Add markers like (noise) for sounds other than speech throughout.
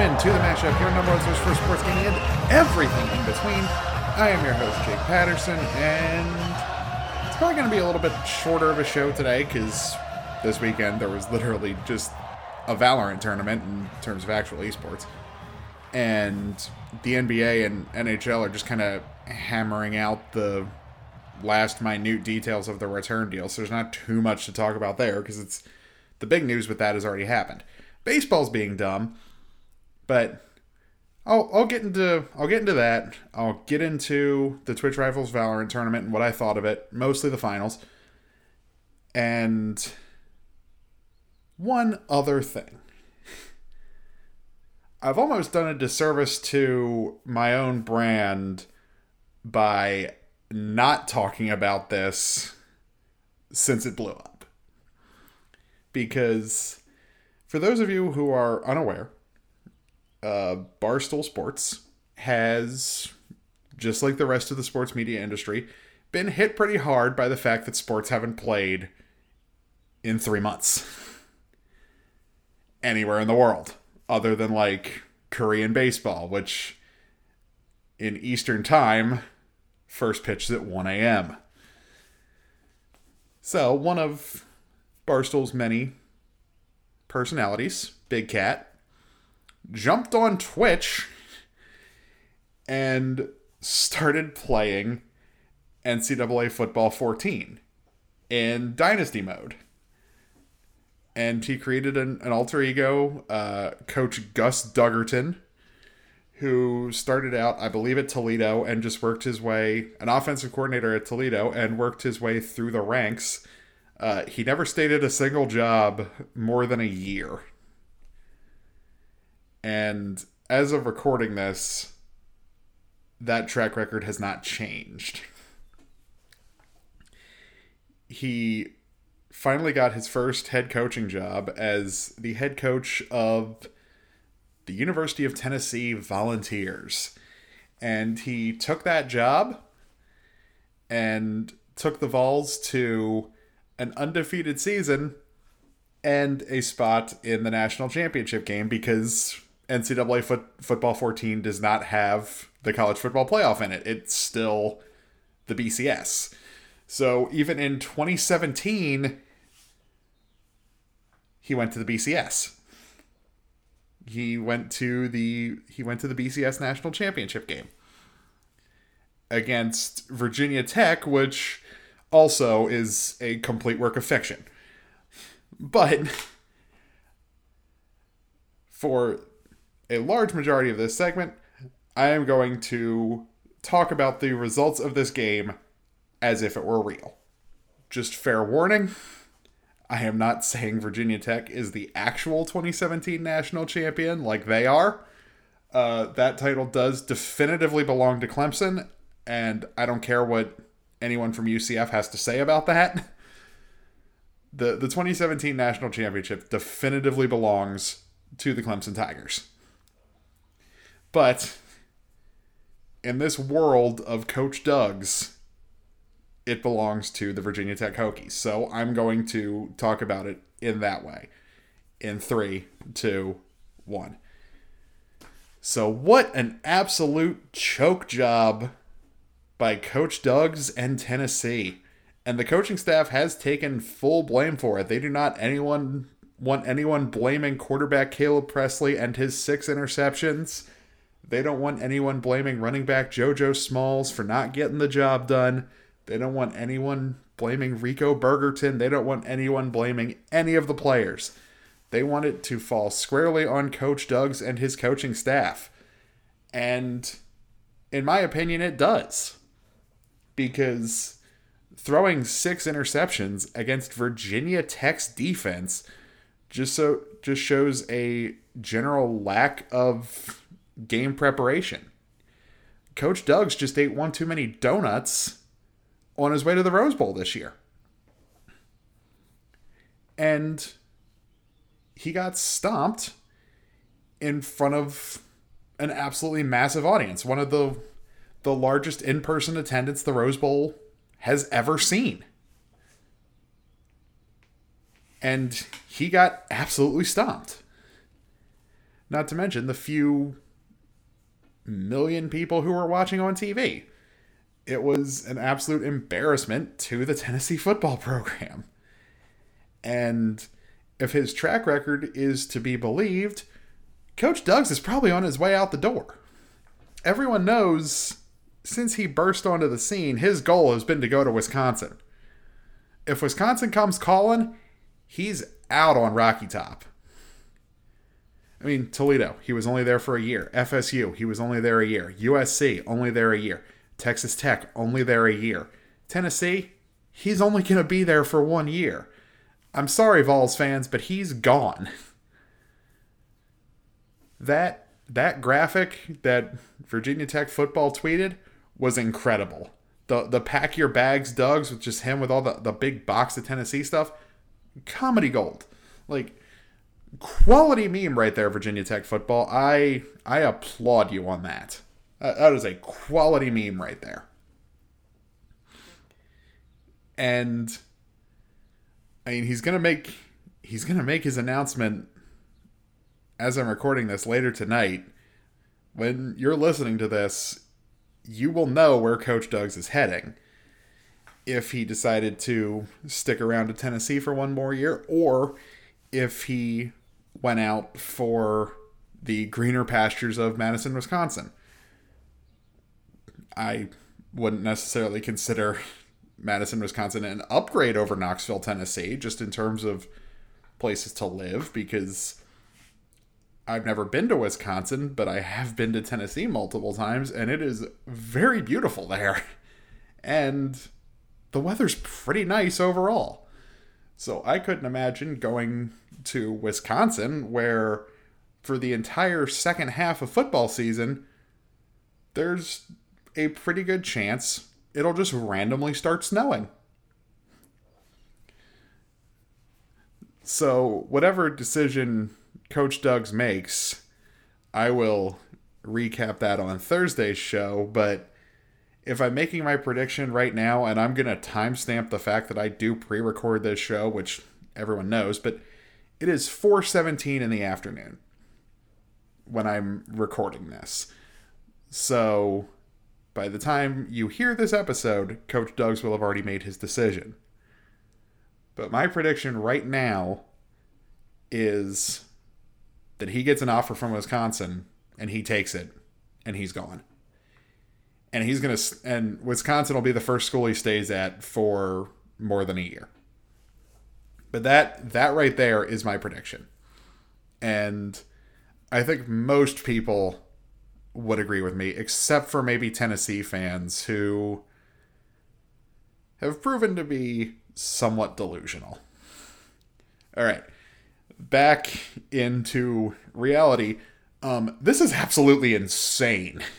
Welcome in to the mashup, your number one source for sports gaming and everything in between. I am your host, Jake Patterson, and it's probably going to be a little bit shorter of a show today because this weekend there was literally just a Valorant tournament in terms of actual esports. And the NBA and NHL are just kind of hammering out the last minute details of the return deal, so there's not too much to talk about there because it's the big news with that has already happened. Baseball's being dumb, but I'll, I'll get into I'll get into that. I'll get into the Twitch Rivals Valorant tournament and what I thought of it, mostly the finals. And one other thing. I've almost done a disservice to my own brand by not talking about this since it blew up. Because for those of you who are unaware, uh, Barstool Sports has, just like the rest of the sports media industry, been hit pretty hard by the fact that sports haven't played in three months (laughs) anywhere in the world, other than like Korean baseball, which in Eastern time first pitched at 1 a.m. So, one of Barstool's many personalities, Big Cat, jumped on Twitch and started playing NCAA Football 14 in Dynasty mode. And he created an, an alter ego, uh, Coach Gus Duggerton, who started out, I believe, at Toledo and just worked his way, an offensive coordinator at Toledo, and worked his way through the ranks. Uh, he never stayed at a single job more than a year. And as of recording this, that track record has not changed. He finally got his first head coaching job as the head coach of the University of Tennessee Volunteers. And he took that job and took the Vols to an undefeated season and a spot in the national championship game because NCAA foot, football 14 does not have the college football playoff in it. It's still the BCS. So even in 2017, he went to the BCS he went to the he went to the BCS national championship game against Virginia Tech, which also is a complete work of fiction. But for a large majority of this segment, I am going to talk about the results of this game as if it were real. Just fair warning I am not saying Virginia Tech is the actual 2017 national champion like they are. Uh, that title does definitively belong to Clemson, and I don't care what anyone from UCF has to say about that. The, the 2017 national championship definitively belongs to the Clemson Tigers. But in this world of Coach Duggs, it belongs to the Virginia Tech Hokies. So I'm going to talk about it in that way. In three, two, one. So, what an absolute choke job by Coach Duggs and Tennessee. And the coaching staff has taken full blame for it. They do not anyone want anyone blaming quarterback Caleb Pressley and his six interceptions. They don't want anyone blaming running back JoJo Smalls for not getting the job done. They don't want anyone blaming Rico Bergerton. They don't want anyone blaming any of the players. They want it to fall squarely on Coach Duggs and his coaching staff. And in my opinion, it does. Because throwing six interceptions against Virginia Tech's defense just so just shows a general lack of game preparation. Coach Duggs just ate one too many donuts on his way to the Rose Bowl this year. And he got stomped in front of an absolutely massive audience, one of the the largest in-person attendance the Rose Bowl has ever seen. And he got absolutely stomped. Not to mention the few million people who were watching on TV. It was an absolute embarrassment to the Tennessee football (laughs) program. And if his track record is to be believed, Coach Duggs is probably on his way out the door. Everyone knows since he burst onto the scene, his goal has been to go to Wisconsin. If Wisconsin comes calling, he's out on Rocky Top. I mean, Toledo, he was only there for a year. FSU, he was only there a year. USC, only there a year. Texas Tech, only there a year. Tennessee, he's only going to be there for one year. I'm sorry, Vols fans, but he's gone. (laughs) That that graphic that Virginia Tech football tweeted was incredible. The the pack your bags Duggs with just him with all the, the big box of Tennessee stuff. Comedy gold. Like quality meme right there, Virginia Tech football. I I applaud you on that. Uh, that is a quality meme right there. And I mean, he's gonna make he's gonna make his announcement as I'm recording this later tonight. When you're listening to this, you will know where Coach Duggs is heading. If he decided to stick around to Tennessee for one more year, or if he went out for the greener pastures of Madison, Wisconsin. I wouldn't necessarily consider Madison, Wisconsin an upgrade over Knoxville, Tennessee, just in terms of places to live, because I've never been to Wisconsin, but I have been to Tennessee multiple times, and it is very beautiful there. And the weather's pretty nice overall. So I couldn't imagine going to Wisconsin, where for the entire second half of football season, there's a pretty good chance it'll just randomly start snowing. So, whatever decision Coach Duggs makes, I will recap that on Thursday's show. But if I'm making my prediction right now, and I'm to timestamp the fact that I do pre record this show, which everyone knows, but it is 4:17 in the afternoon when I'm recording this. So, by the time you hear this episode, Coach Duggs will have already made his decision. But my prediction right now is that he gets an offer from Wisconsin and he takes it and he's gone. And he's to and Wisconsin will be the first school he stays at for more than a year. But that that right there is my prediction. And I think most people would agree with me, except for maybe Tennessee fans who have proven to be somewhat delusional. All right, back into reality. Um, this is absolutely insane. (laughs)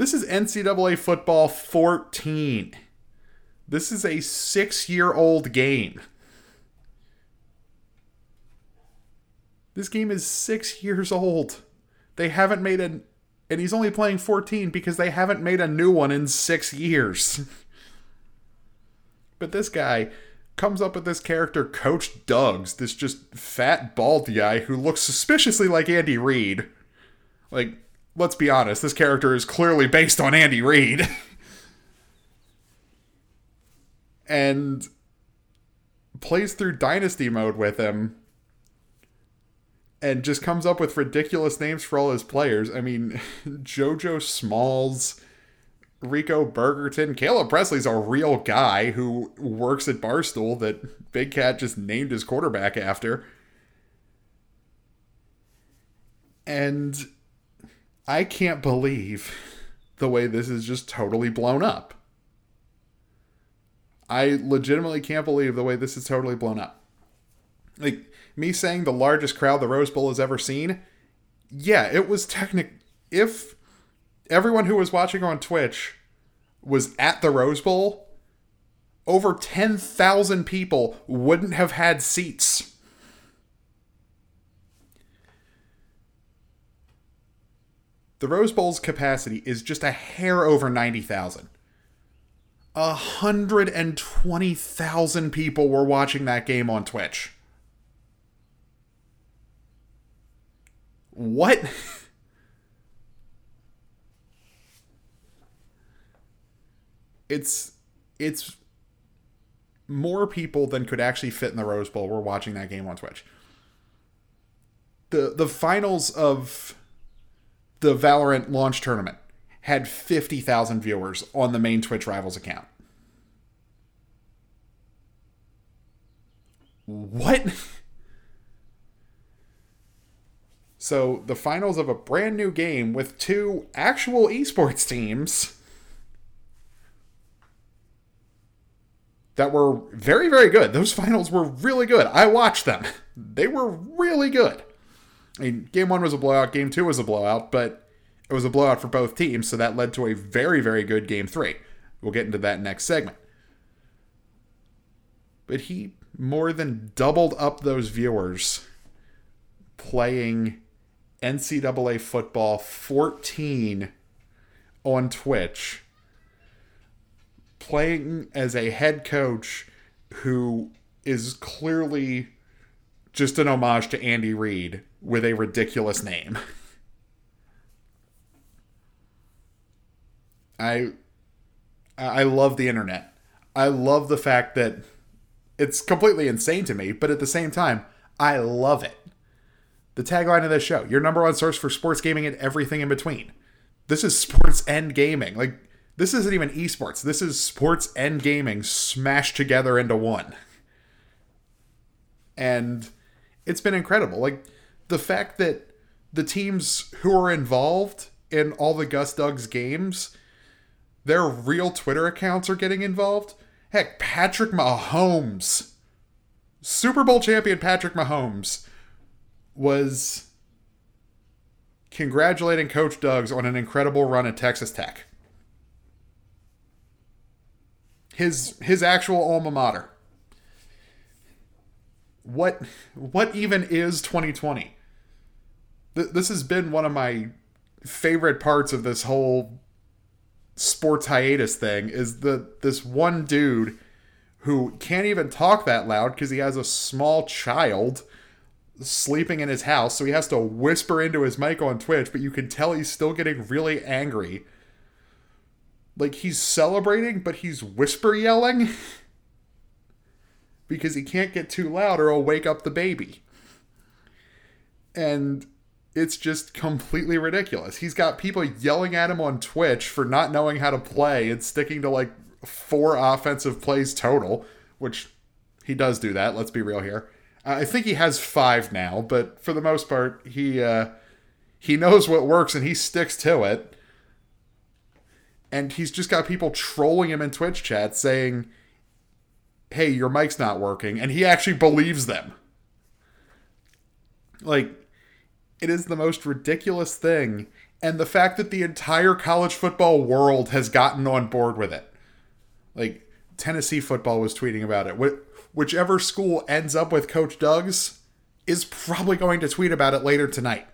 This is NCAA football 14. This is a six year old game. This game is six years old. They haven't made a. And he's only playing 14 because they haven't made a new one in six years. (laughs) but this guy comes up with this character, Coach Duggs, this just fat, bald guy who looks suspiciously like Andy Reid. Like, let's be honest, this character is clearly based on Andy Reid. (laughs) and plays through Dynasty mode with him and just comes up with ridiculous names for all his players. I mean, (laughs) JoJo Smalls, Rico Burgerton, Caleb Pressley's a real guy who works at Barstool that Big Cat just named his quarterback after. And I can't believe the way this is just totally blown up. I legitimately can't believe the way this is totally blown up. Like, me saying the largest crowd the Rose Bowl has ever seen, yeah, it was technic. If everyone who was watching on Twitch was at the Rose Bowl, over 10,000 people wouldn't have had seats. The Rose Bowl's capacity is just a hair over 90,000. 120,000 people were watching that game on Twitch. what? (laughs) it's it's more people than could actually fit in the Rose Bowl were watching that game on Twitch. The the finals of the Valorant launch tournament had 50,000 viewers on the main Twitch Rivals account. What? (laughs) So, the finals of a brand new game with two actual esports teams that were very, very good. Those finals were really good. I watched them, they were really good. Mean, game one was a blowout, game two was a blowout, but it was a blowout for both teams, so that led to a very, very good game three. We'll get into that next segment. But he more than doubled up those viewers playing NCAA football 14 on Twitch, playing as a head coach who is clearly just an homage to Andy Reid with a ridiculous name. I I love the internet. I love the fact that it's completely insane to me, but at the same time, I love it. The tagline of this show, your number one source for sports gaming and everything in between. This is sports and gaming. Like this isn't even esports. This is sports and gaming smashed together into one. And it's been incredible. Like the fact that the teams who are involved in all the Gus Duggs games their real Twitter accounts are getting involved. Heck, Patrick Mahomes, Super Bowl champion Patrick Mahomes, was congratulating Coach Duggs on an incredible run at Texas Tech. His his actual alma mater. What what even is 2020? This has been one of my favorite parts of this whole sports hiatus thing is that this one dude who can't even talk that loud because he has a small child sleeping in his house, so he has to whisper into his mic on Twitch, but you can tell he's still getting really angry. Like he's celebrating, but he's whisper yelling (laughs) because he can't get too loud or he'll wake up the baby. And it's just completely ridiculous. He's got people yelling at him on Twitch for not knowing how to play and sticking to like four offensive plays total, which he does do that. Let's be real here. Uh, I think he has five now, but for the most part, he uh, he knows what works and he sticks to it. And he's just got people trolling him in Twitch chat saying, "Hey, your mic's not working," and he actually believes them. Like it is the most ridiculous thing. And the fact that the entire college football world has gotten on board with it. Like, Tennessee football was tweeting about it. Wh- whichever school ends up with Coach Duggs is probably going to tweet about it later tonight.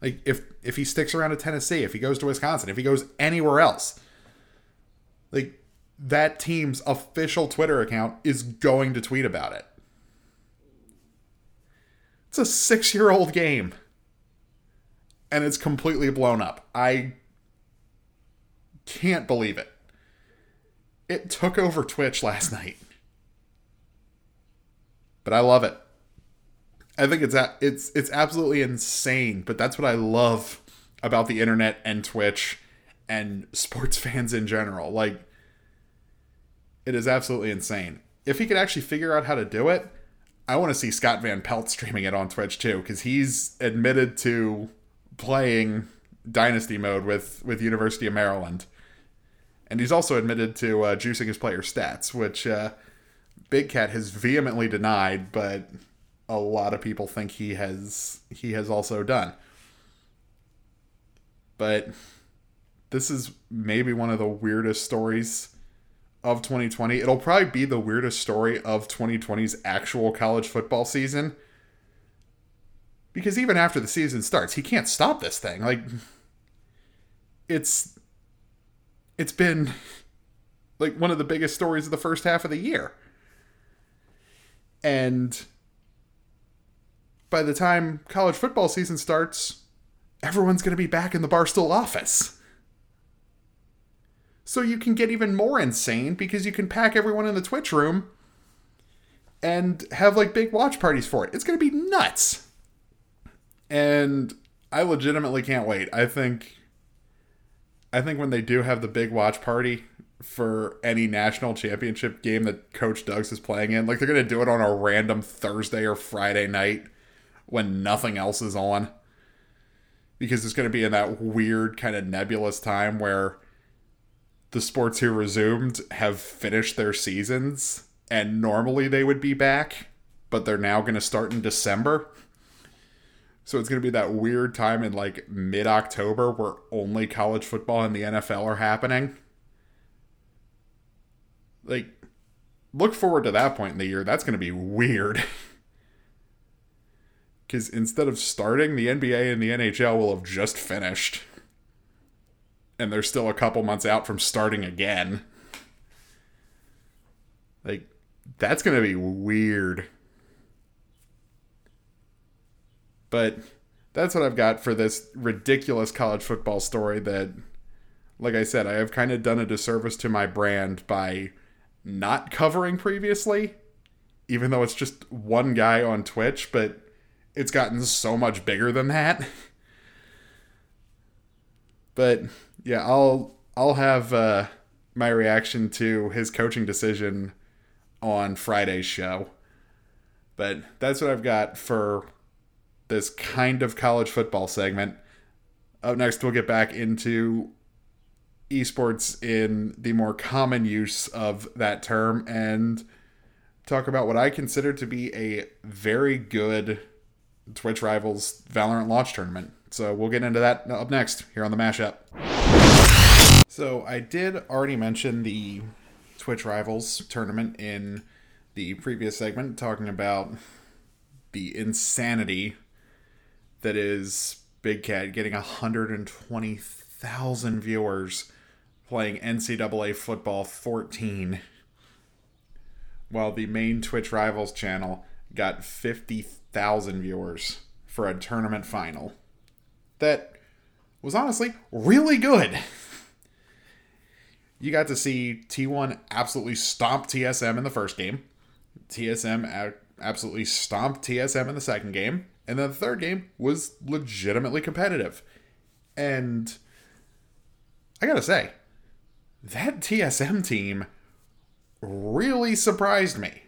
Like, if, if he sticks around to Tennessee, if he goes to Wisconsin, if he goes anywhere else, like, that team's official Twitter account is going to tweet about it. It's a six year old game. And it's completely blown up. I can't believe it. It took over Twitch last night. But I love it. I think it's it's it's absolutely insane, but that's what I love about the internet and Twitch and sports (laughs) fans in general. Like it is absolutely insane. If he could actually figure out how to do it, I want to see Scott Van Pelt streaming it on Twitch too, because he's admitted to playing Dynasty mode with with University of Maryland, and he's also admitted to uh, juicing his player stats, which uh, Big Cat has vehemently denied, but a lot of people think he has he has also done. But this is maybe one of the weirdest stories of 2020. It'll probably be the weirdest story of 2020's actual college football season. Because even after the season starts, he can't stop this thing. Like it's it's been like one of the biggest stories of the first half of the year. And by the time college football season starts, everyone's going to be back in the Barstool office. So you can get even more insane because you can pack everyone in the Twitch room and have like big watch parties for it. It's going to be nuts. And I legitimately can't wait. I think I think when they do have the big watch party for any national championship game that Coach Duggs is playing in, like they're going to do it on a random Thursday or Friday night when nothing else is on. Because it's going to be in that weird kind of nebulous time where the sports who resumed have finished their seasons and normally they would be back, but they're now going to start in December. So it's going to be that weird time in like mid October where only college football and the NFL are happening. Like, look forward to that point in the year. That's going to be weird. (laughs) Because instead of starting, the NBA and the NHL will have just finished. And they're still a couple months out from starting again. Like, that's going to be weird. But that's what I've got for this ridiculous college football story that, like I said, I have kind of done a disservice to my brand by not covering previously, even though it's just one guy on Twitch, but it's gotten so much bigger than that. (laughs) but yeah, I'll I'll have uh, my reaction to his coaching decision on Friday's show. But that's what I've got for this kind of college football segment. Up next, we'll get back into esports in the more common use of that term and talk about what I consider to be a very good Twitch Rivals Valorant launch tournament. So we'll get into that up next here on the mashup. So I did already mention the Twitch Rivals tournament in the previous segment, talking about the insanity that is Big Cat getting 120,000 viewers playing NCAA Football 14, while the main Twitch Rivals channel got 50,000 viewers for a tournament final. That was honestly really good. You got to see T1 absolutely stomp TSM in the first game. TSM absolutely stomped TSM in the second game. And then the third game was legitimately competitive. And I gotta say, that TSM team really surprised me.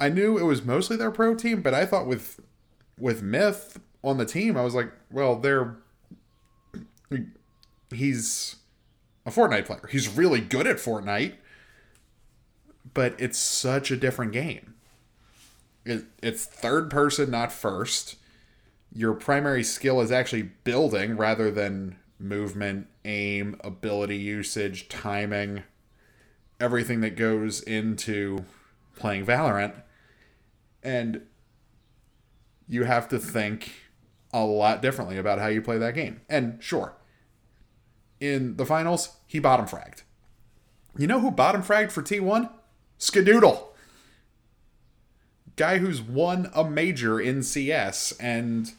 I knew it was mostly their pro team, but I thought with with Myth on the team, I was like, well, they're he's a Fortnite player. He's really good at Fortnite, but it's such a different game. It, it's third person, not first. Your primary skill is actually building rather than movement, aim, ability usage, timing, everything that goes into playing Valorant. And you have to think a lot differently about how you play that game. And sure, in the finals, he bottom fragged. You know who bottom fragged for T1? Skadoodle. Guy who's won a major in CS and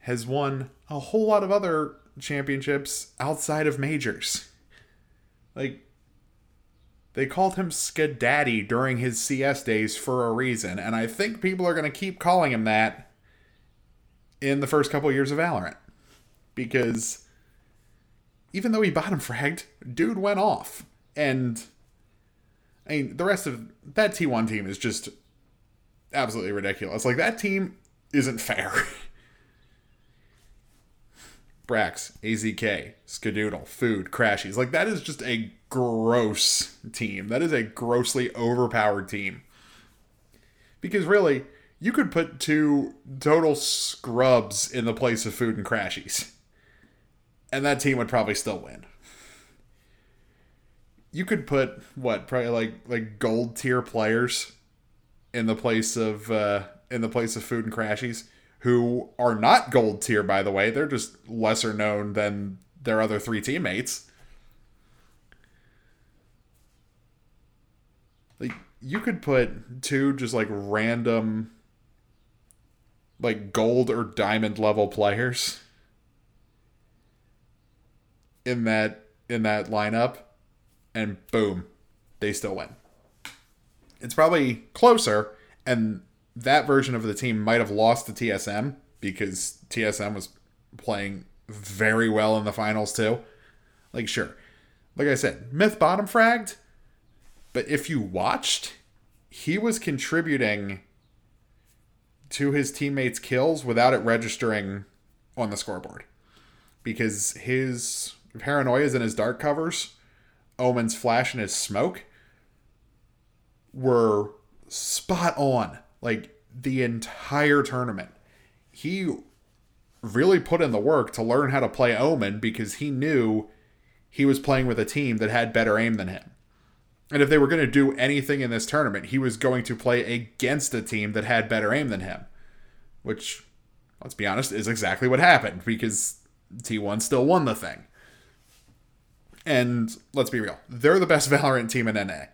has won a whole lot of other championships outside of majors. Like, they called him Skadaddy during his CS days for a reason, and I think people are going to keep calling him that in the first couple years of Valorant. Because even though he bottom fragged, dude went off. And I mean, the rest of that T1 team is just absolutely ridiculous. Like, that team isn't fair. (laughs) Brax, AZK, Skadoodle, Food, Crashies. Like, that is just a gross team. That is a grossly overpowered team. Because really, you could put two total scrubs in the place of Food and Crashies. And that team would probably still win. You could put what probably like like gold tier players in the place of uh, in the place of food and crashies who are not gold tier by the way. They're just lesser known than their other three teammates. Like you could put two just like random like gold or diamond level players in that in that lineup and boom, they still win. It's probably closer and that version of the team might have lost to TSM because TSM was playing very well in the finals too. Like sure. Like I said, Myth bottom fragged, but if you watched, he was contributing to his teammates' kills without it registering on the scoreboard. Because his paranoias and his dark covers, Omen's flash and his smoke were spot on. Like the entire tournament. He really put in the work to learn how to play Omen because he knew he was playing with a team that had better aim than him. And if they were going to do anything in this tournament, he was going to play against a team that had better aim than him. Which, let's be honest, is exactly what happened because T1 still won the thing. And let's be real, they're the best (laughs) Valorant team in NA.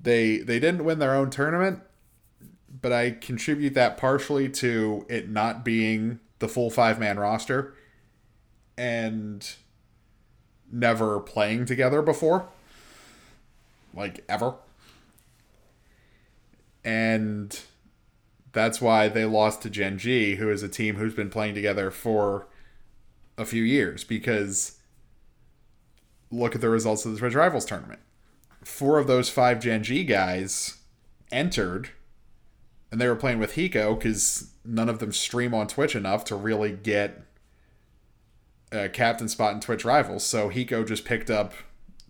They they didn't win their own tournament, but I contribute that partially to it not being the full five man roster and never playing together before like ever. And that's why they lost to Gen G, who is a team who's been playing together for a few years because look at the results of the Twitch Rivals tournament. Four of those five Gen G guys entered and they were playing with Hiko because none of them stream on Twitch enough to really get a captain spot in Twitch Rivals. So Hiko just picked up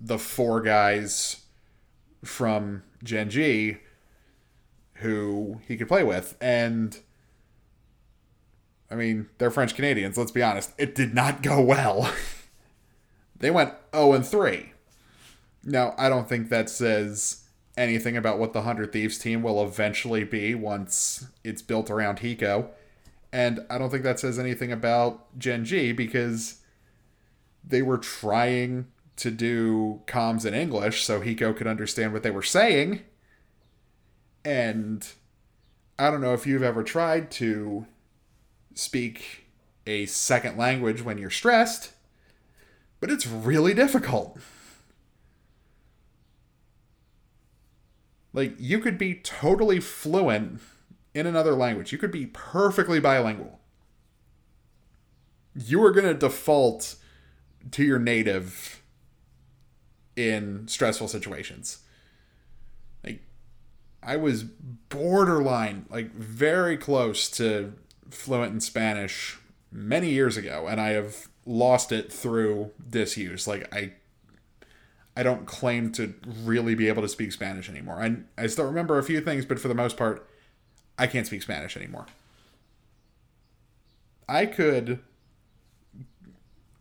the four guys from Gen G who he could play with. And I mean, they're French Canadians, let's be honest. It did not go well. (laughs) they went 0 and 3. Now, I don't think that says anything about what the 100 Thieves team will eventually be once it's built around Hiko. And I don't think that says anything about Gen G because they were trying to do comms in English so Hiko could understand what they were saying. And I don't know if you've ever tried to speak a second language when you're stressed, but it's really difficult. Like, you could be totally fluent in another language, you could be perfectly bilingual. You are going to default to your native in stressful situations. Like I was borderline, like very close to fluent in Spanish many years ago and I have lost it through disuse. Like I I don't claim to really be able to speak Spanish anymore. I I still remember a few things, but for the most part, I can't speak Spanish anymore. I could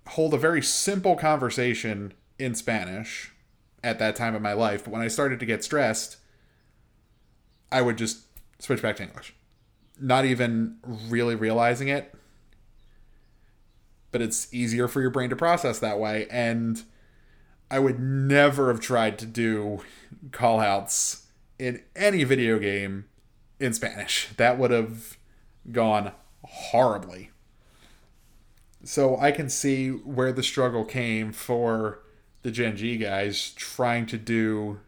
hold a very simple conversation in Spanish at that time of my life, but when I started to get stressed, I would just switch back to English. Not even really realizing it. But it's easier for your brain to process that way. And I would never have tried to do callouts in any video game in Spanish. That would have gone horribly. So I can see where the struggle came for the Gen G guys trying to do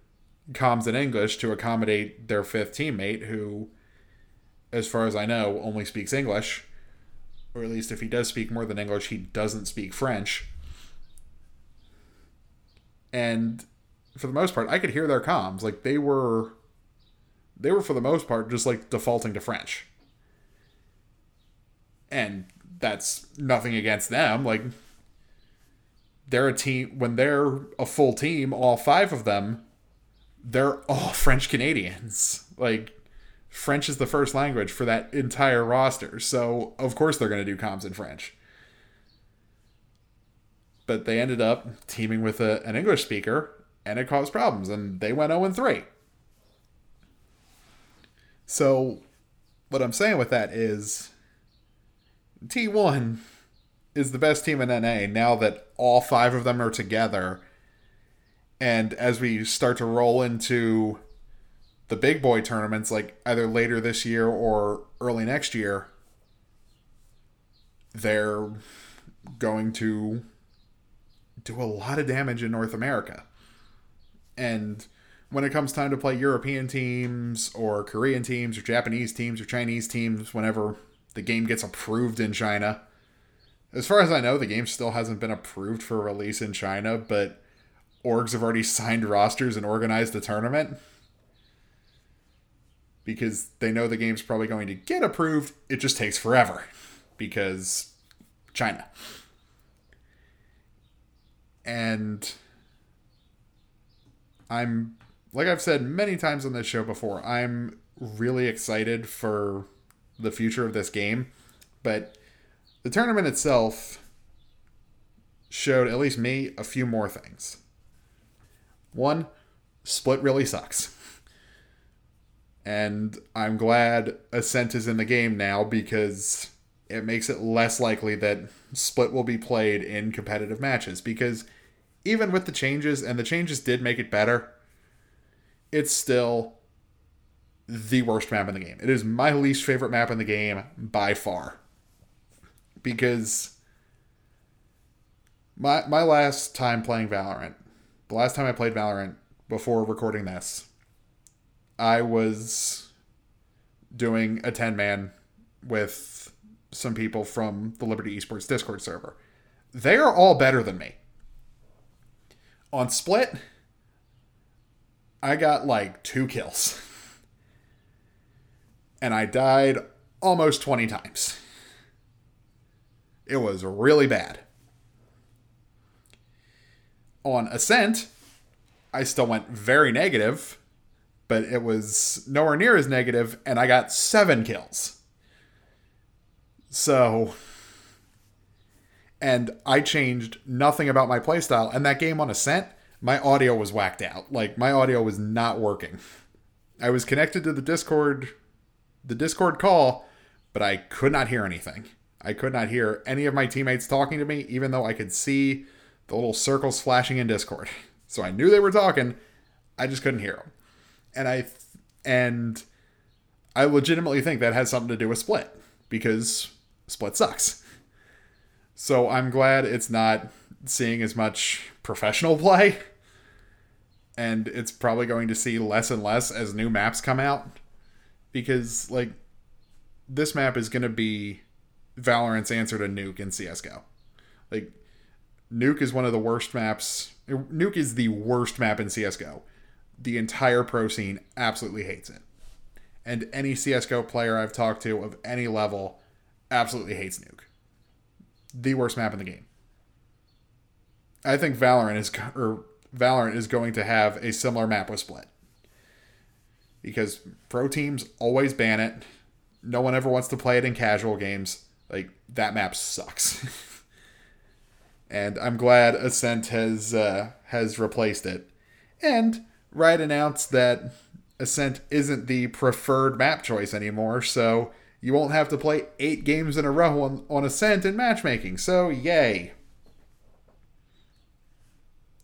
comms in English to accommodate their fifth teammate, who, as far as I know, only speaks English. Or at least if he does speak more than English, he doesn't speak French. And for the most part, I could hear their comms. Like they were they were for the most part just like defaulting to French. And that's nothing against them. Like they're a team when they're a full team, all five of them, they're all (laughs) French Canadians. Like French is the first language for that entire roster. So, of course they're going to do comms in French. But they ended up teaming with a, an English speaker and it caused problems and they went 0 3. So, what I'm saying with that is T1 is the best team in NA now that all five of them are together. And as we start to roll into the big boy tournaments, like either later this year or early next year, they're going to do a lot of damage in North America. And when it comes time to play European teams or Korean teams or Japanese teams or Chinese teams, whenever the game gets approved in China, as far as I know, the game still hasn't been approved for release in China, but orgs have already signed rosters and organized the tournament because they know the game's probably going to get approved. It just takes forever because China. And I'm, like I've said many times on this show before, I'm really excited for the future of this game. But the tournament itself showed, at least me, a few more things. One, Split really sucks. And I'm glad Ascent is in the game now because it makes it less likely that Split will be played in competitive matches. Because even with the changes, and the changes did make it better, it's still the worst map in the game. It is my least favorite map in the game by far. Because my my last time playing Valorant, the last time I played Valorant before recording this, I was doing a 10 man with some people from the Liberty Esports Discord server. They are all better than me. On Split, I got like two kills. (laughs) And I died almost 20 times. It was really bad. On Ascent, I still went very negative, but it was nowhere near as negative, and I got seven kills. So, and I changed nothing about my playstyle. And that game on Ascent, my audio was whacked out. Like, my audio was not working. I was connected to the Discord, the Discord call, but I could not hear anything. I could not hear any of my teammates talking to me, even though I could see the little circles flashing in Discord. (laughs) So I knew they were talking. I just couldn't hear them. And I and I legitimately think that has something to do with Split because Split sucks. So I'm glad it's not seeing as much professional (laughs) play. And it's probably going to see less and less as new maps come out. Because, like, this map is going to be Valorant's answer to Nuke in CSGO. Like, Nuke is one of the worst maps. Nuke is the worst map in CSGO. The entire pro scene absolutely hates it. And any CSGO player I've talked to of any level absolutely hates Nuke. The worst map in the game. I think Valorant is or Valorant is going to have a similar map with Split. Because pro teams always ban it. No one ever wants to play it in casual games. Like that map sucks. (laughs) and I'm glad Ascent has uh, has replaced it. And Riot announced that Ascent isn't the preferred map choice anymore, so you won't have to play eight games in a row on, on Ascent in matchmaking. So yay!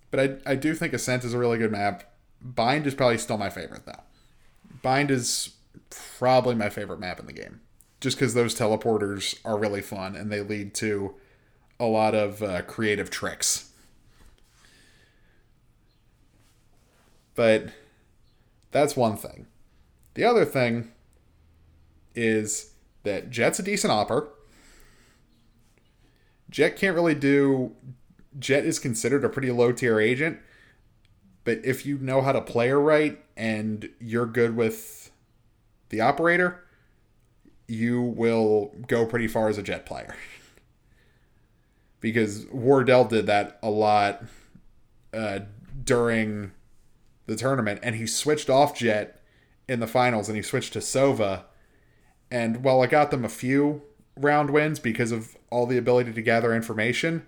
But I, I do think Ascent is a really good map. Bind is probably still my favorite though. Bind is probably my favorite map in the game, just because those teleporters are really fun and they lead to a lot of uh, creative tricks. But that's one thing. The other thing is that Jett's a decent opper. Jett can't really do. Jett is considered a pretty low tier agent, but if you know how to play her right and you're good with the operator, you will go pretty far as a Jett player (laughs) because Wardell did that a lot uh, during the tournament, and he switched off Jett in the finals, and he switched to Sova. And while I got them a few round wins because of all the ability to gather information,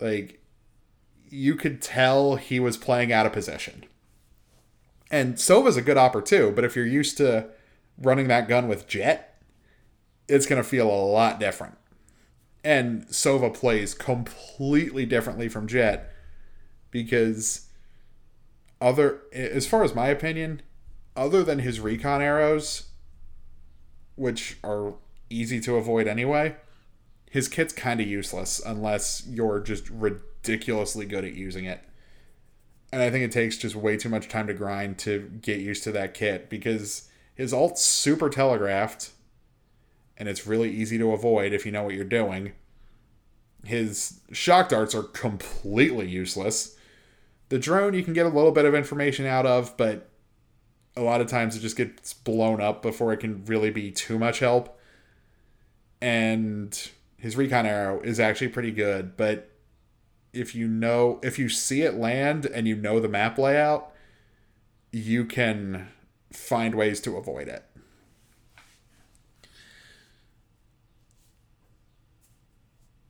like you could tell he was playing out of position. And Sova's a good opper too, but if you're used to running that gun with Jett, it's going to feel a lot different and Sova plays completely differently from Jett because other as far as my opinion, other than his recon arrows, which are easy to avoid anyway, his kit's kind of useless unless you're just ridiculously good at using it. And I think it takes just way too much time to grind to get used to that kit because his ult's super telegraphed and it's really easy to avoid if you know what you're doing. His shock darts are completely useless. The drone you can get a little bit of information out of, but a lot of times it just gets blown up before it can really be too much help. And his recon arrow is actually pretty good, but if you know if you see it land and you know the map layout, you can find ways to avoid it.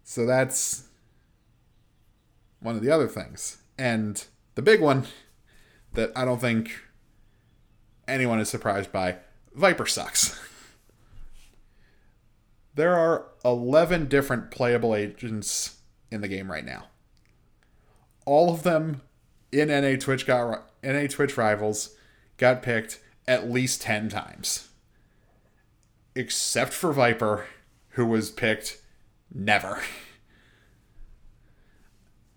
So that's one of the other things. And the big one that I don't think anyone is surprised by Viper sucks. (laughs) there are 11 different playable agents in the game right now. All of them in NA Twitch got NA Twitch Rivals got picked at least 10 times. Except for Viper, who was picked never. (laughs)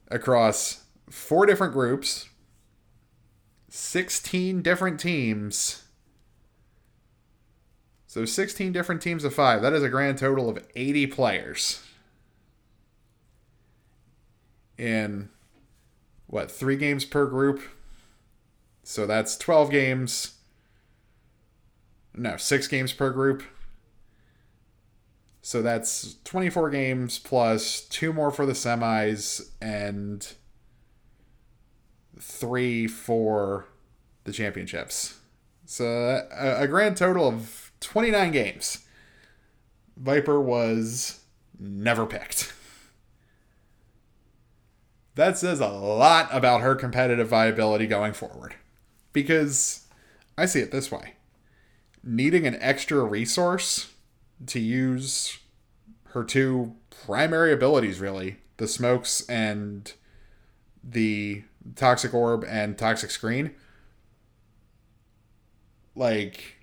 Across four different groups, 16 different teams. So 16 different teams of five. That is a grand total of 80 players. In what, three games per group? So that's 12 games. No, six games per group. So that's 24 games plus two more for the semis and three for the championships. So a, a grand total of 29 games. Viper was never picked. That says a lot about her competitive viability going forward. Because I see it this way needing an extra resource to use her two primary abilities, really the smokes and the toxic orb and toxic screen. Like,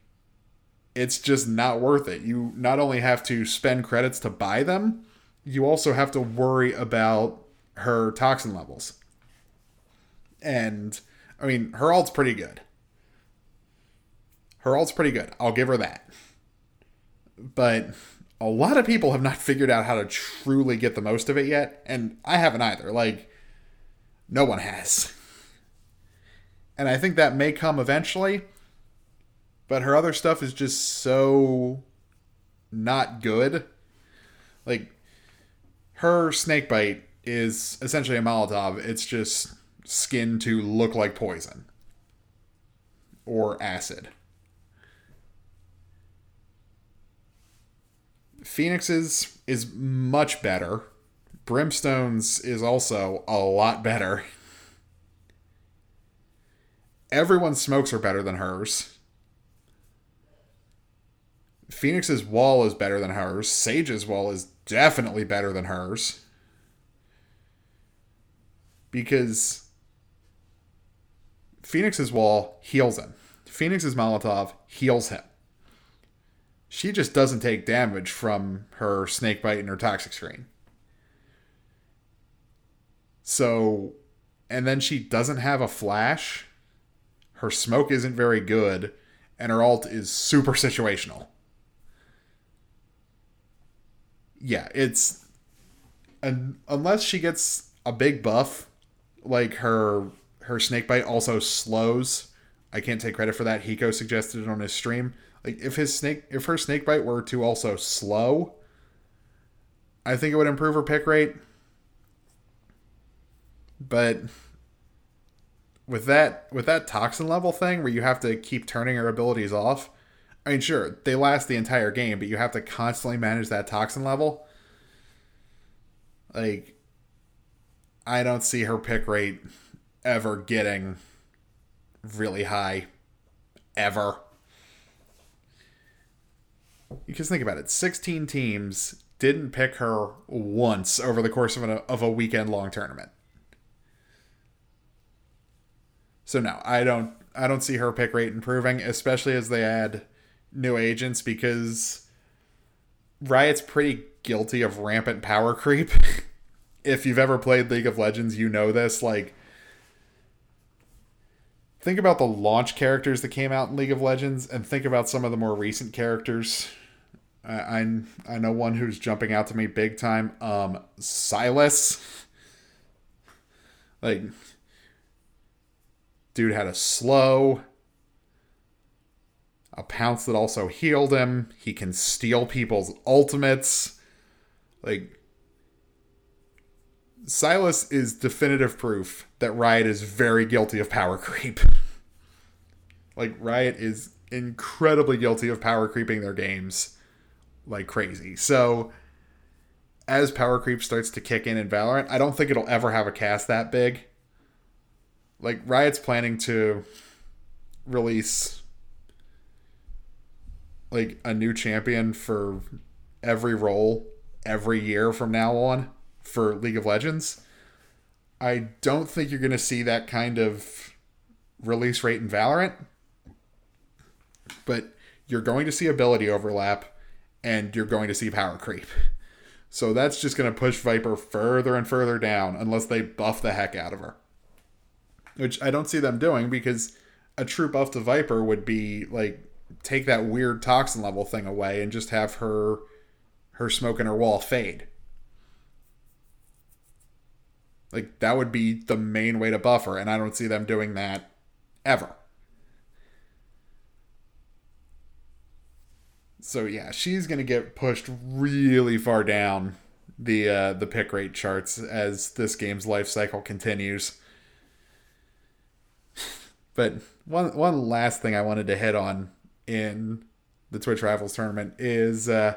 it's just not worth it. You not only have to spend credits to buy them, you also have to worry about her toxin levels. And I mean, her ult's pretty good. Her ult's pretty good. I'll give her that. But a lot of people have not figured out how to truly get the most of it yet, and I haven't either. Like, no one has. And I think that may come eventually, but her other stuff is just so not good. Like, her snake bite is essentially a Molotov. It's just skin to look like poison or acid. Phoenix's is much better. Brimstone's is also a lot better. Everyone's smokes are better than hers. Phoenix's wall is better than hers. Sage's wall is definitely better than hers. Because Phoenix's wall heals him. Phoenix's Molotov heals him. She just doesn't take damage from her snake bite and her toxic screen. So, and then she doesn't have a flash. Her smoke isn't very good, and her ult is super situational. Yeah, it's. And unless she gets a big buff, like her her snake bite also slows. I can't take credit for that. Hiko suggested it on his stream. Like if his snake if her snake bite were to also slow, I think it would improve her pick rate. But with that with that toxin level thing where you have to keep turning her abilities off, I mean sure, they last the entire game, but you have to constantly manage that toxin level. Like I don't see her pick rate ever getting really high ever. Because think about it 16 teams didn't pick her once over the course of, an, of a weekend long tournament. So no, I don't I don't see her pick rate improving, especially as they add new agents because Riot's pretty guilty of rampant power creep. (laughs) if you've ever played League of Legends, you know this. Like, think about the launch characters that came out in League of Legends, and think about some of the more recent characters. I I, I know one who's jumping out to me big time. Um, Sylas. Like, dude had a slow, a pounce that also healed him. He can steal people's ultimates. Like, Sylas is definitive proof that Riot is very guilty of power creep. (laughs) like, Riot is incredibly guilty of power creeping their games like crazy. So, as power creep starts to kick in in Valorant, I don't think it'll ever have a cast that big. Like, Riot's planning to release like a new champion for every role every year from now on for League of Legends. I don't think you're going to see that kind of release rate in Valorant, but you're going to see ability overlap and you're going to see power creep. So that's just going to push Viper further and further down unless they buff the heck out of her. Which I don't see them doing because a true buff to Viper would be like take that weird toxin level thing away and just have her her smoke in her wall fade. Like that would be the main way to buffer, and I don't see them doing that ever. So yeah, she's gonna get pushed really far down the uh, the pick rate charts as this game's life cycle continues. But one one last thing I wanted to hit on in the Twitch Rivals tournament is uh,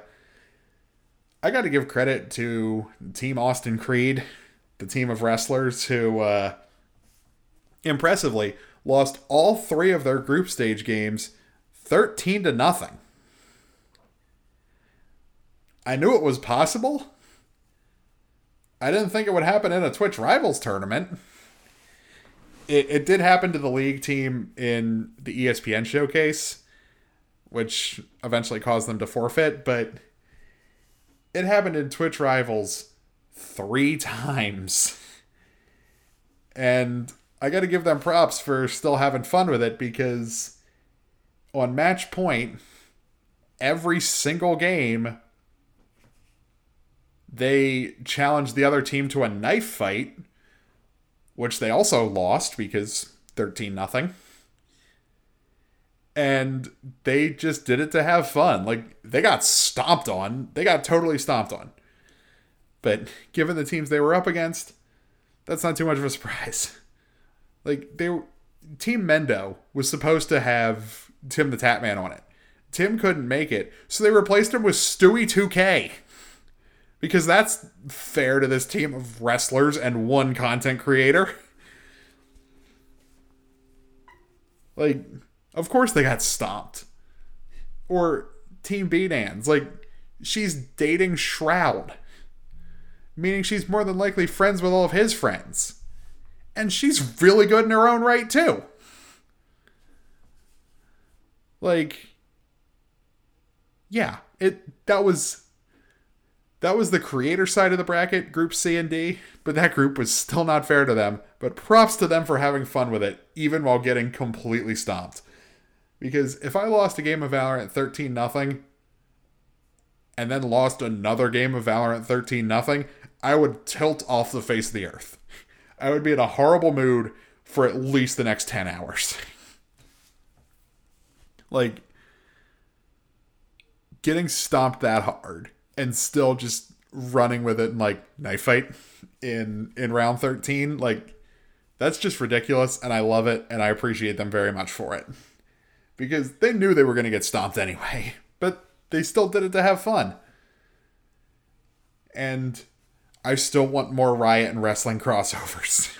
I got to give credit to Team Austin Creed the team of wrestlers who uh, impressively lost all three of their group stage games 13 to nothing. I knew it was possible. I didn't think it would happen in a Twitch Rivals tournament. It, it did happen to the league team in the ESPN showcase, which eventually caused them to forfeit, but it happened in Twitch Rivals three (laughs) times. And I got to give them props for still having fun with it because on match point, every single game, they challenged the other team to a knife fight, which they also lost because 13 nothing. And they just did it to have fun. Like they got stomped on. They got totally stomped on. But given the teams they were up against, that's not too much of a surprise. (laughs) Like they Team Mendo was supposed to have Tim the Tatman on it. Tim couldn't make it, so they replaced him with Stewie 2K. Because that's fair to this team of wrestlers and one content creator. Like, of course they got stomped. Or Team Bnans. Like, she's dating Shroud meaning she's more than likely friends with all of his friends. And she's really good in her own right, too. Like, yeah, it that was that was the creator side of the bracket, group C and D, but that group was still not fair to them. But props to them for having fun with it, even while getting completely stomped. Because if I lost a game of Valorant 13 nothing, and then lost another game of Valorant 13 nothing, I would tilt off the face of the earth. I would be in a horrible mood for at least the next 10 hours. (laughs) like, getting stomped that hard and still just running with it in like knife fight in in round 13 like that's just ridiculous and i love it and i appreciate them very much for it because they knew they were going to get stomped anyway but they still did it to have fun and I still want more Riot and wrestling (laughs) crossovers.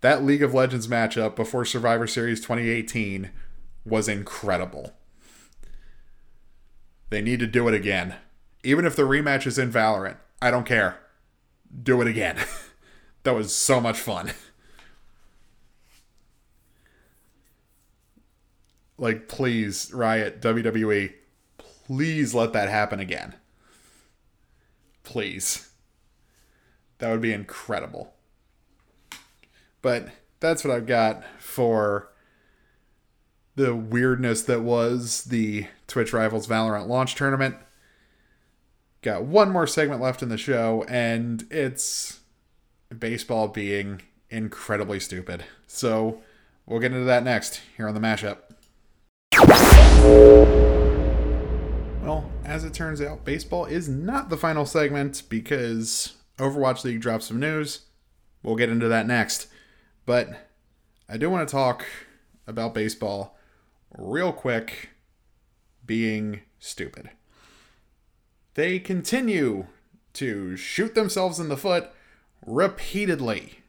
that League of Legends matchup before Survivor Series 2018 was incredible. They need to do it again. Even if the rematch is in Valorant, I don't care. Do it again. (laughs) that was so much fun. Like, please, Riot, WWE, please let that happen again. Please. That would be incredible. But that's what I've got for the weirdness that was the Twitch Rivals Valorant launch tournament. Got one more segment left in the show, and it's baseball being incredibly stupid. So we'll get into that next here on the mashup. Well, as it turns out, baseball is not the final segment because Overwatch League dropped some news. We'll get into that next. But I do want to talk about baseball real quick being stupid. They continue to shoot themselves in the foot repeatedly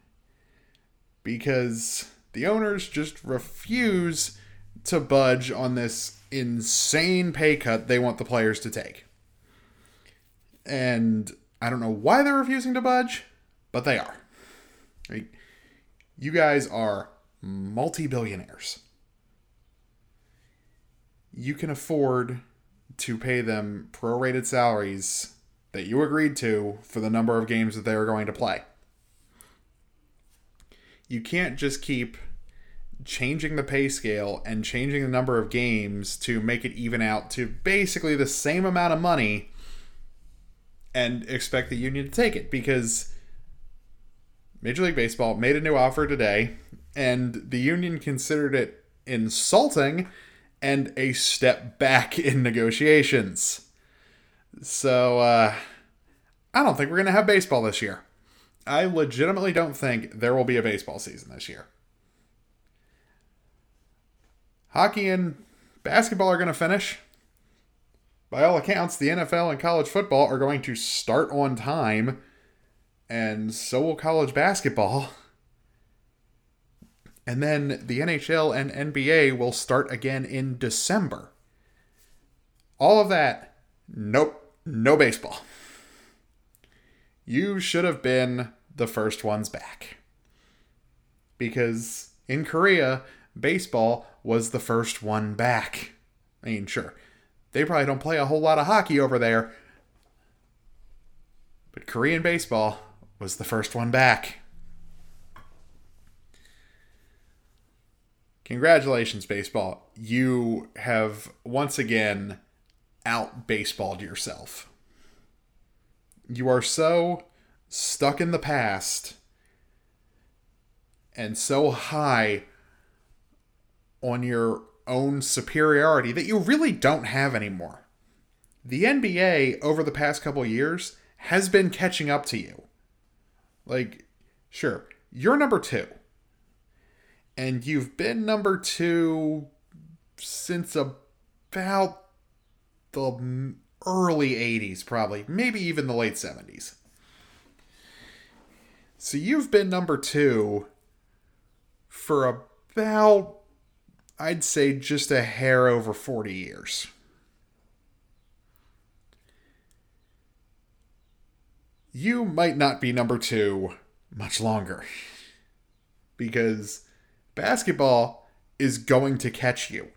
because the owners just refuse to budge on this insane pay cut they want the players to take. And I don't know why they're refusing to budge, but they are. You guys are multi billionaires. You can afford to pay them prorated salaries that you agreed to for the number of games that they are going to play. You can't just keep changing the pay scale and changing the number of games to make it even out to basically the same amount of money and expect the union to take it because Major League Baseball made a new offer today and the union considered it insulting and a step back in negotiations. So, uh, I don't think we're going to have baseball this year. I legitimately don't think there will be a baseball season this year. Hockey and basketball are going to finish. By all accounts, the NFL and college football are going to start on time, and so will college basketball. And then the NHL and NBA will start again in December. All of that, nope, no baseball. You should have been the first ones back. Because in Korea, baseball was the first one back. I mean, sure, they probably don't play a whole lot of hockey over there, but Korean baseball was the first one back. Congratulations, baseball. You have once again out baseballed yourself. You are so stuck in the past and so high on your own superiority that you really don't have anymore. The NBA over the past couple years has been catching up to you. Like, sure, you're number two and you've been number two since about the early 80s, probably, maybe even the late 70s. So you've been number two for about, I'd say, just a hair over 40 years. You might not be number two much longer because basketball is going to catch you.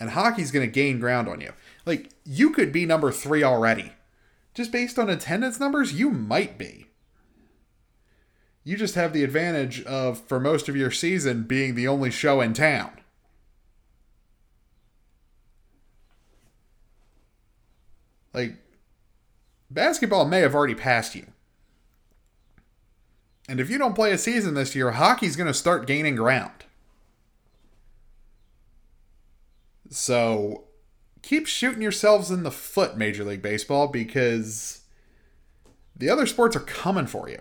And hockey's going to gain ground on you. Like, you could be number three already. Just based on attendance numbers, you might be. You just have the advantage of, for most of your season, being the only show in town. Like, basketball may have already passed you. And if you don't play a season this year, hockey's going to start gaining ground. So keep shooting yourselves in the foot, Major League Baseball, because the other sports are coming for you.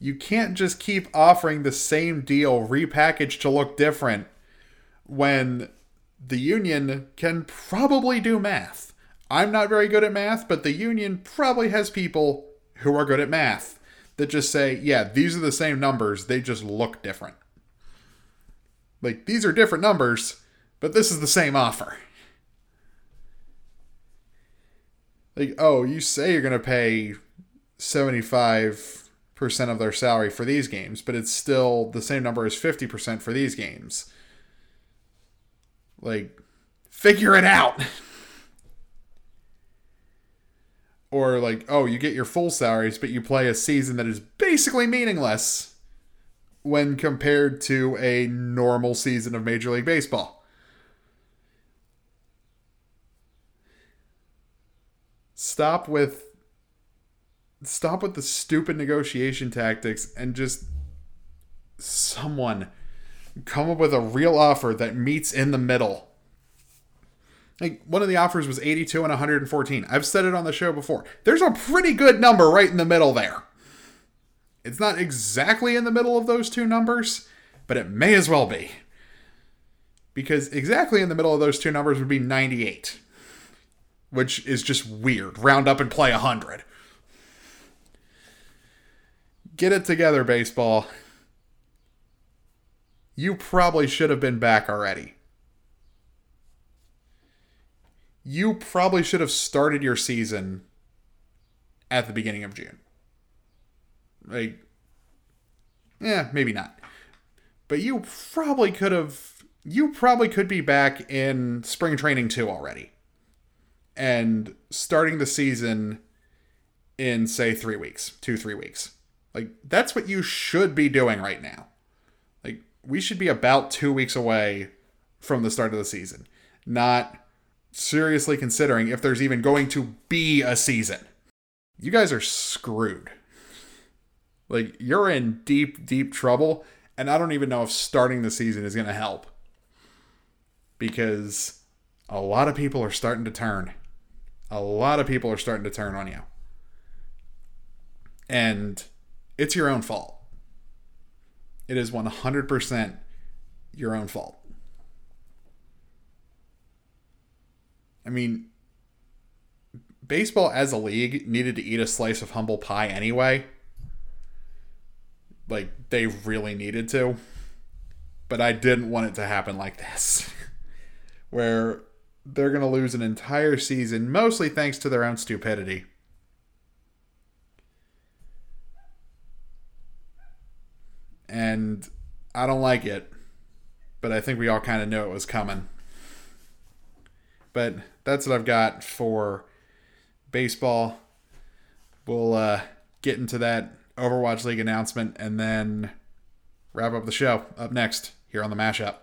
You can't just keep offering the same deal repackaged to look different when the union can probably do math. I'm not very good at math, but the union probably has people who are good at math that just say, yeah, these are the same numbers, they just look different. Like, these are different numbers, but this is the same offer. Like, oh, you say you're going to pay 75% of their salary for these games, but it's still the same number as 50% for these games. Like, figure it out. (laughs) or like, oh, you get your full salaries, but you play a season that is basically meaningless when compared to a normal season of Major League Baseball. Stop with stop with the stupid negotiation tactics and just someone come up with a real offer that meets in the middle. Like one of the offers was 82 and 114. I've said it on the show before. There's a pretty good number right in the middle there. It's not exactly in the middle of those two numbers, but it may as well be. Because exactly in the middle of those two numbers would be 98, which is just weird. Round up and play 100. Get it together, baseball. You probably should have been back already. You probably should have started your season at the beginning of June. Like, yeah, maybe not. But you probably could have. You probably could be back in spring training too already. And starting the season in, say, three weeks, two, three weeks. Like, that's what you should be doing right now. Like, we should be about two weeks away from the start of the season, not seriously considering if there's even going to be a season. You guys are screwed. Like, you're in deep, deep trouble, and I don't even know if starting the season is going to help. Because a lot of people are starting to turn. A lot of people are starting to turn on you. And it's your own fault. It is 100% your own fault. I mean, baseball as a league needed to eat a slice of humble pie anyway. Like, they really needed to. But I didn't want it to happen like this, (laughs) where they're going to lose an entire season, mostly thanks to their own stupidity. and I don't like it, but I think we all kind of knew it was coming. But that's what I've got for baseball. We'll uh, get into that Overwatch League announcement and then wrap up the show up next here on the mashup.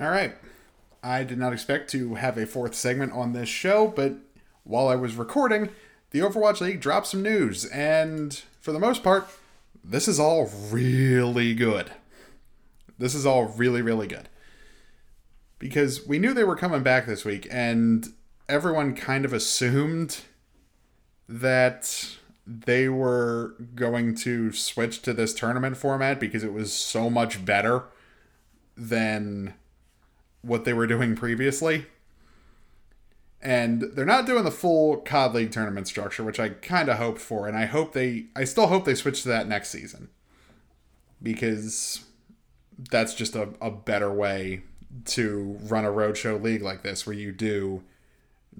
All right. I did not expect to have a fourth segment on this show, but while I was recording, the Overwatch League dropped some news, and for the most part, this is all really good. This is all really, really good. Because we knew they were coming back this week, and everyone kind of assumed that they were going to switch to this tournament format because it was so much better than what they were doing previously and they're not doing the full COD League tournament structure, which I kind of hoped for, and I hope they, I still hope they switch to that next season, because that's just a, a better way to run a roadshow league like this, where you do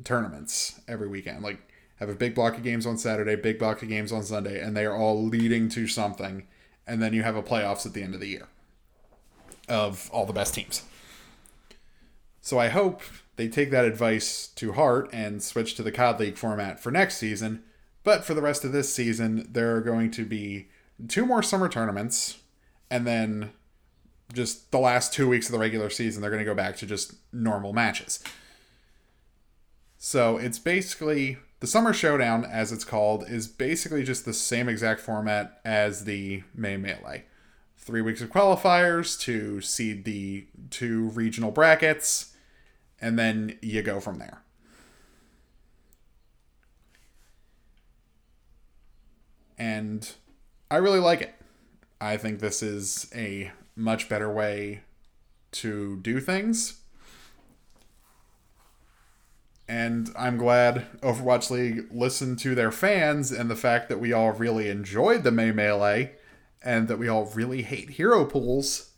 tournaments every weekend, like have a big block of games on Saturday, big block of games on Sunday, and they are all leading to something, and then you have a playoffs at the end of the year of all the best teams. So I hope they take that advice to heart and switch to the COD League format for next season. But for the rest of this season, there are going to be two more summer tournaments, and then just the last two weeks of the regular season, they're going to go back to just normal matches. So it's basically the Summer Showdown, as it's called, is basically just the same exact format as the May Melee. Three weeks of qualifiers to seed the two regional brackets and then you go from there. And I really like it. I think this is a much better way to do things. And I'm glad Overwatch League listened to their fans and the fact that we all really enjoyed the May Melee and that we all really hate hero pools.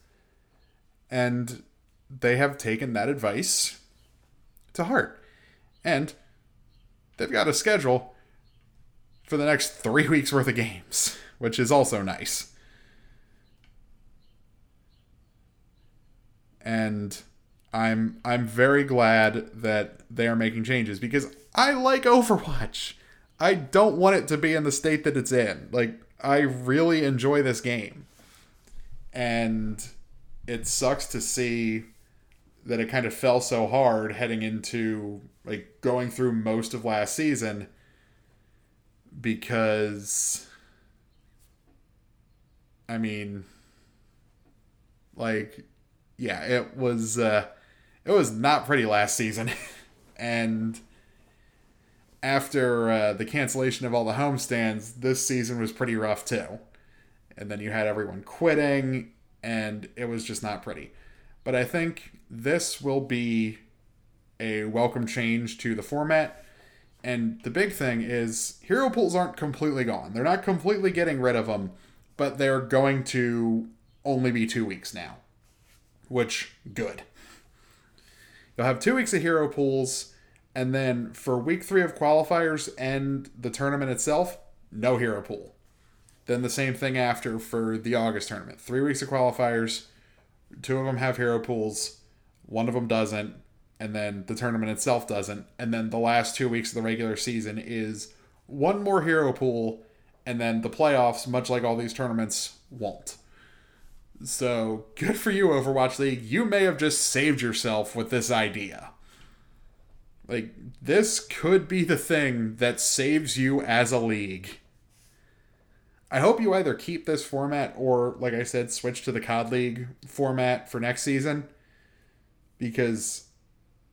And they have taken that advice to heart. And they've got a schedule for the next three (laughs) weeks worth of games, which is also nice. And I'm I'm very glad that they are making changes because I like Overwatch. I don't want it to be in the state that it's in. Like I really enjoy this game. And it sucks to see that it kind of fell so hard heading into like going through most of last season because I mean like yeah, it was uh it was not pretty last season. (laughs) and after uh, the cancellation of all the homestands, this season was pretty rough too. And then you had everyone quitting, and it was just not pretty. But I think this will be a welcome change to the format. And the big thing is, hero pools aren't completely gone. They're not completely getting rid of them, but they're going to only be two weeks now. Which, good. You'll have two weeks of hero pools, and then for week three of qualifiers and the tournament itself, no hero pool. Then the same thing after for the August tournament. Three weeks of qualifiers, two of them have hero pools, one of them doesn't, and then the tournament itself doesn't. And then the last two weeks of the regular season is one more hero pool, and then the playoffs, much like all these tournaments, won't. So good for you, Overwatch League. You may have just saved yourself with this idea. Like, this could be the thing that saves you as a league. I hope you either keep this format or, like I said, switch to the COD League format for next season. Because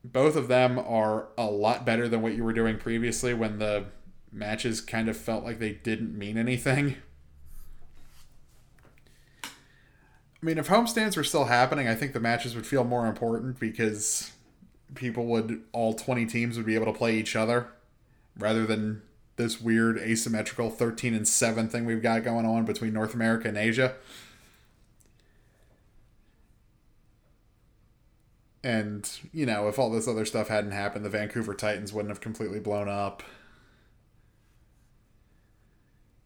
both of them are a lot better than what you were doing previously when the matches kind of felt like they didn't mean anything. (laughs) I mean, if homestands were still happening, I think the matches would feel more important because people would all 20 teams would be able to play each other rather than this weird asymmetrical 13 and 7 thing we've got going on between North America and Asia. And, you know, if all this other stuff hadn't happened, the Vancouver Titans wouldn't have completely blown up.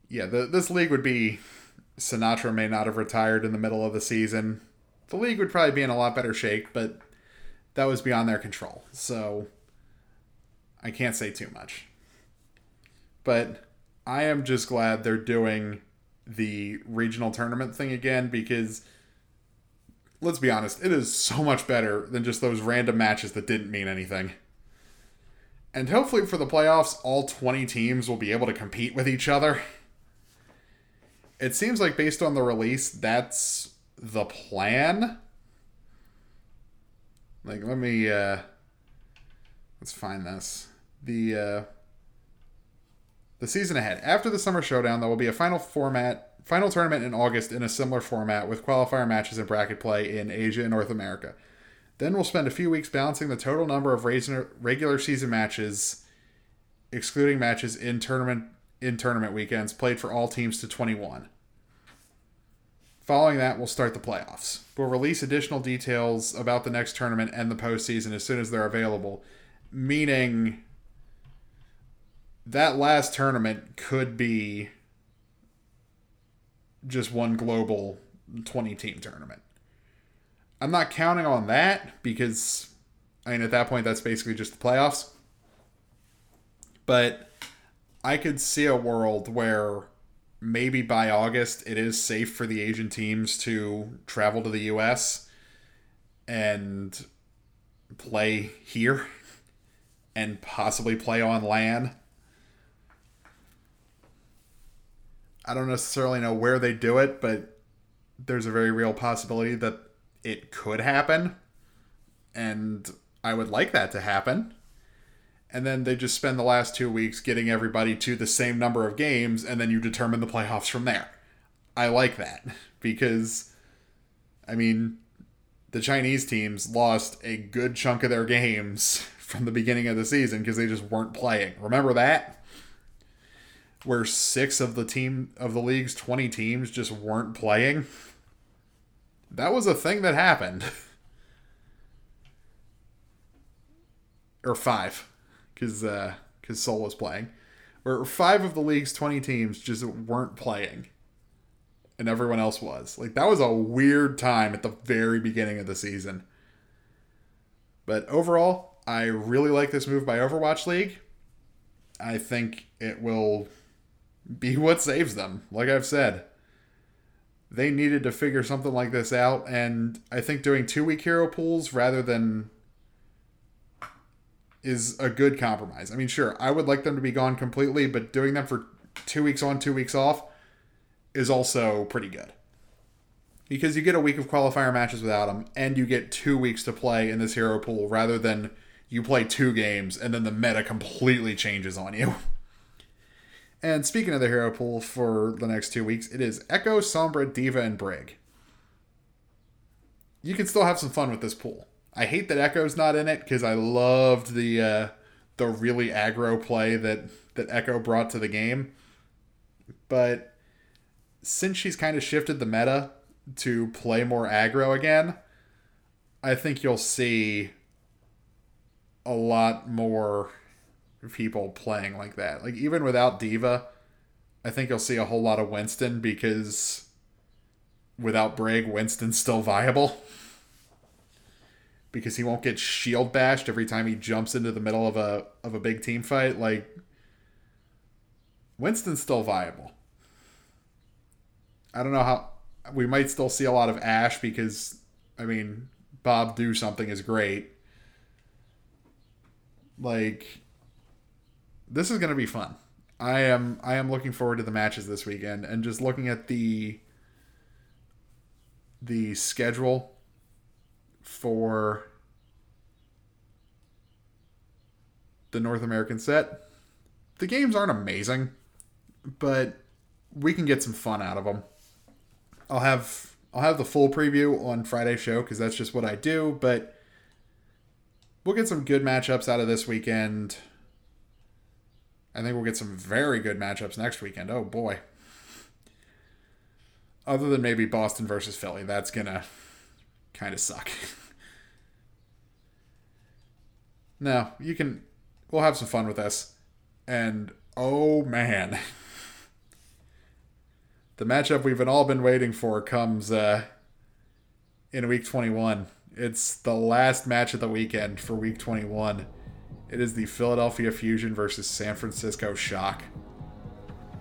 Yeah, the, this league would be Sinatraa may not have retired in the middle of the season. The league would probably be in a lot better shape, but that was beyond their control. So I can't say too much. But I am just glad they're doing the regional tournament thing again because let's be honest, it is so much better than just those random matches that didn't mean anything. And hopefully for the playoffs, all 20 teams will be able to compete with each other it seems like based on the release, that's the plan. Like, let me uh let's find this. The uh the season ahead. After the summer showdown, there will be a final format final tournament in August in a similar format with qualifier matches and bracket play in Asia and North America. Then we'll spend a few weeks balancing the total number of regular season matches, excluding matches in tournament in tournament weekends played for all teams to 21. Following that, we'll start the playoffs. We'll release additional details about the next tournament and the postseason as soon as they're available, meaning that last tournament could be just one global 20 team tournament. I'm not counting on that because, I mean, at that point, that's basically just the playoffs. But I could see a world where maybe by August it is safe for the Asian teams to travel to the US and play here and possibly play on LAN. I don't necessarily know where they do it, but there's a very real possibility that it could happen. And I would like that to happen and then they just spend the last two weeks getting everybody to the same number of games, and then you determine the playoffs from there. I like that (laughs) because, I mean, the Chinese teams lost a good chunk of their games (laughs) from the beginning of the season because they just weren't playing. Remember that? Where six of the team of the league's 20 teams just weren't playing? That was a thing that happened. (laughs) or five because uh, Seoul was playing, where five of the league's twenty teams just weren't playing, and everyone else was. Like that was a weird time at the very beginning of the season. But overall, I really like this move by Overwatch League. I think it will be (laughs) what saves them. Like I've said, they needed to figure something like this out, and I think doing two week hero pools rather than is a good compromise. I mean, sure, I would like them to be gone completely, but doing them for two weeks on, two weeks off is also pretty good. Because you get a week of qualifier matches without them, and you get two weeks to play in this hero pool rather than you play two games and then the meta completely changes on you. (laughs) And speaking of the hero pool for the next two weeks, it is Echo, Sombra, D.Va, and Brig. You can still have some fun with this pool. I hate that Echo's not in it because I loved the uh, the really aggro play that that Echo brought to the game. But since she's kind of shifted the meta to play more aggro again, I think you'll see a lot more people playing like that. Like even without D.Va, I think you'll see a whole lot of Winston because without Brig, Winston's still viable. (laughs) because he won't get shield bashed every time he jumps into the middle of a of a big team fight. Like Winston's still viable. I don't know how we might still see a lot of Ashe because I mean Bob do something is great. Like this is to be fun. I am I am looking forward to the matches this weekend and just looking at the the schedule for the North American set. The games aren't amazing, but we can get some fun out of them. I'll have I'll have the full preview on Friday show because that's just what I do, but we'll get some good matchups out of this weekend. I think we'll get some very good matchups next weekend. Oh boy. Other than maybe Boston versus Philly, that's gonna kind of suck. (laughs) now, you can. We'll have some fun with this, and oh man, (laughs) the matchup we've been all been waiting for comes uh, in week twenty one. It's the last match of the weekend for week twenty one. It is the Philadelphia Fusion versus San Francisco Shock.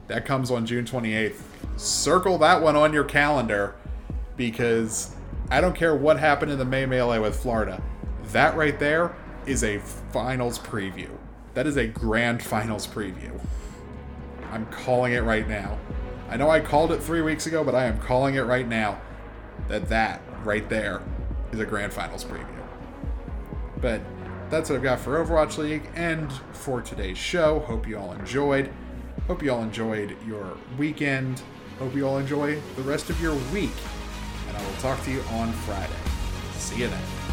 That comes on June 28th. Circle that one on your calendar because I don't care what happened in the May Melee with Florida. That right there is a finals preview. That is a grand finals preview. I'm calling it right now. I know I called it three weeks ago, but I am calling it right now that that right there is a grand finals preview. But that's what I've got for Overwatch League and for today's show. Hope you all enjoyed. Hope you all enjoyed your weekend. Hope you all enjoy the rest of your week. And I will talk to you on Friday. See you then.